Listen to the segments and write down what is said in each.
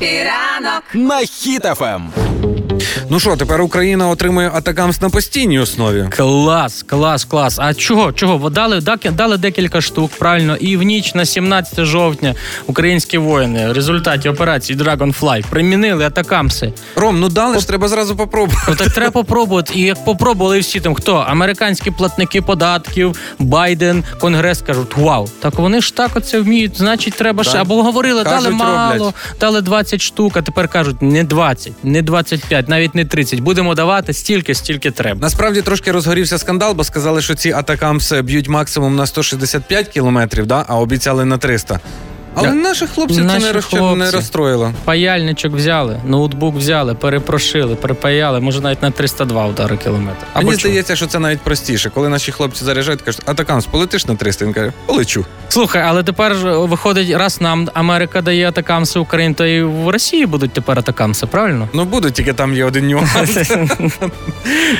Ранок. на Хіт FM. Ну що, тепер Україна отримує ATACMS на постійній основі. Клас, клас, клас. А чого? Чого? Дали, дак- дали декілька штук, правильно. І в ніч на 17 жовтня українські воїни в результаті операції Dragonfly примінили ATACMS и. Ром, ну дали ж треба зразу попробувати. Ну так треба попробувати. І як попробували всі там, хто? Американські платники податків, Байден, Конгрес кажуть, вау, так вони ж так оце вміють, значить, треба ще. Або говорили, Кажуть, дали мало, роблять. дали 20 штук, а тепер кажуть, не 20, не 25, навіть не 30. Будемо давати стільки, стільки треба. Насправді трошки розгорівся скандал, бо сказали, що ці атакамси б'ють максимум на 165 кілометрів, да? а обіцяли на 300. Але наших хлопців Наші це не, хлопці. не розстроїло. Паяльничок взяли, ноутбук взяли, перепрошили, припаяли, може навіть на 302 удари кілометр. Або Мені чого? здається, що це навіть простіше. Коли наші хлопці заряджають, кажуть, атакамс, полетиш на 300? Він каже, полечу. Слухай, але тепер виходить, раз нам Америка дає атакамси Україні, то і в Росії будуть тепер атакамси, правильно? Ну будуть, тільки там є один нюанс.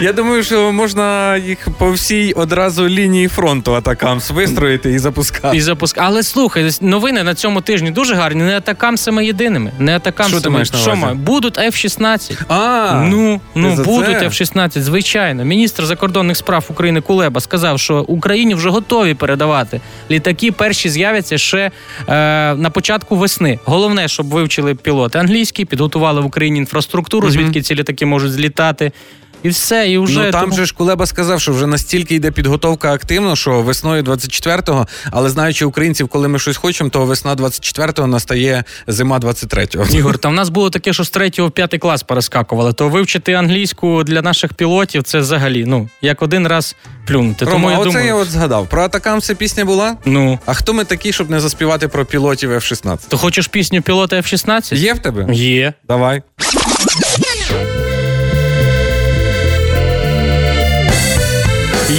Я думаю, що можна їх по всій одразу лінії фронту атакамс вистроїти і запускати. І запуск. Але слухай, новини на цьому тижні дуже гарні. Не атакамсами єдиними. Не атакамсами. Що ти маєш на увазі? Будуть F-16. А, ну, ну за будуть це? F-16, звичайно. Міністр закордонних справ України Кулеба сказав, що Україні вже готові передавати літаки. Перші з'являться ще е, на початку весни. Головне, щоб вивчили пілоти англійський, підготували в Україні інфраструктуру, звідки ці літаки можуть злітати. І все, і вже ну там тому- же ж Кулеба сказав, що вже настільки йде підготовка активно, що весною 24-го, але знаючи українців, коли ми щось хочемо, то весна 24-го настає зима 23-го. Ігор, та в нас було таке, що з третього в п'ятий клас перескакували. То вивчити англійську для наших пілотів це взагалі ну як один раз плюнути. Тому я оце думаю, я от згадав. Про атакамси пісня була. ну А хто ми такі, щоб не заспівати про пілотів F-16? то хочеш пісню пілота F-16? Є в тебе? Є. Давай.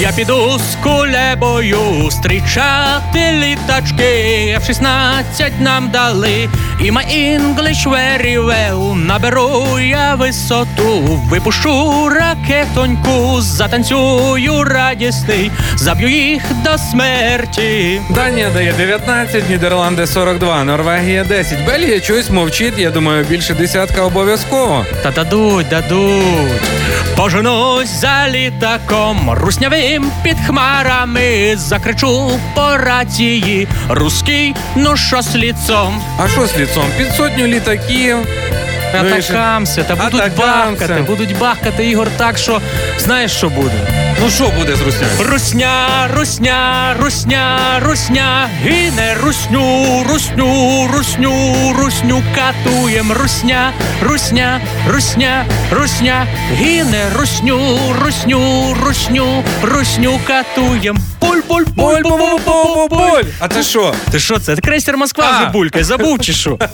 Я піду з кулебою зустрічати літачки. F-16 нам дали. І my English very well. Наберу я висоту, випущу ракетоньку, затанцюю радісний, заб'ю їх до смерті. Данія дає 19, Нідерланди 42, Норвегія 10. Бельгія чогось мовчить. Я думаю, більше десятка обов'язково. Та дадуть, дадуть. Поженусь за літаком, руснявим під хмарами, закричу по рації, руський, ну що з ліцом. А що з ліцом? Під сотню літаків. Ну і що? Та будуть Атакамси. бахкати, будуть бахкати Ігор так, що знаєш, що буде? Ну що буде з руснею? Русня, русня, русня, русня, гине русню, русню, русню, русню, катуєм, русня, русня, русня, русня, гине русню, русню, русню, русню, катуєм. Буль, буль, буль, буль, буль, буль, буль. А це що? Ти що це? Крейсер Москва вже булькає, забув чи що?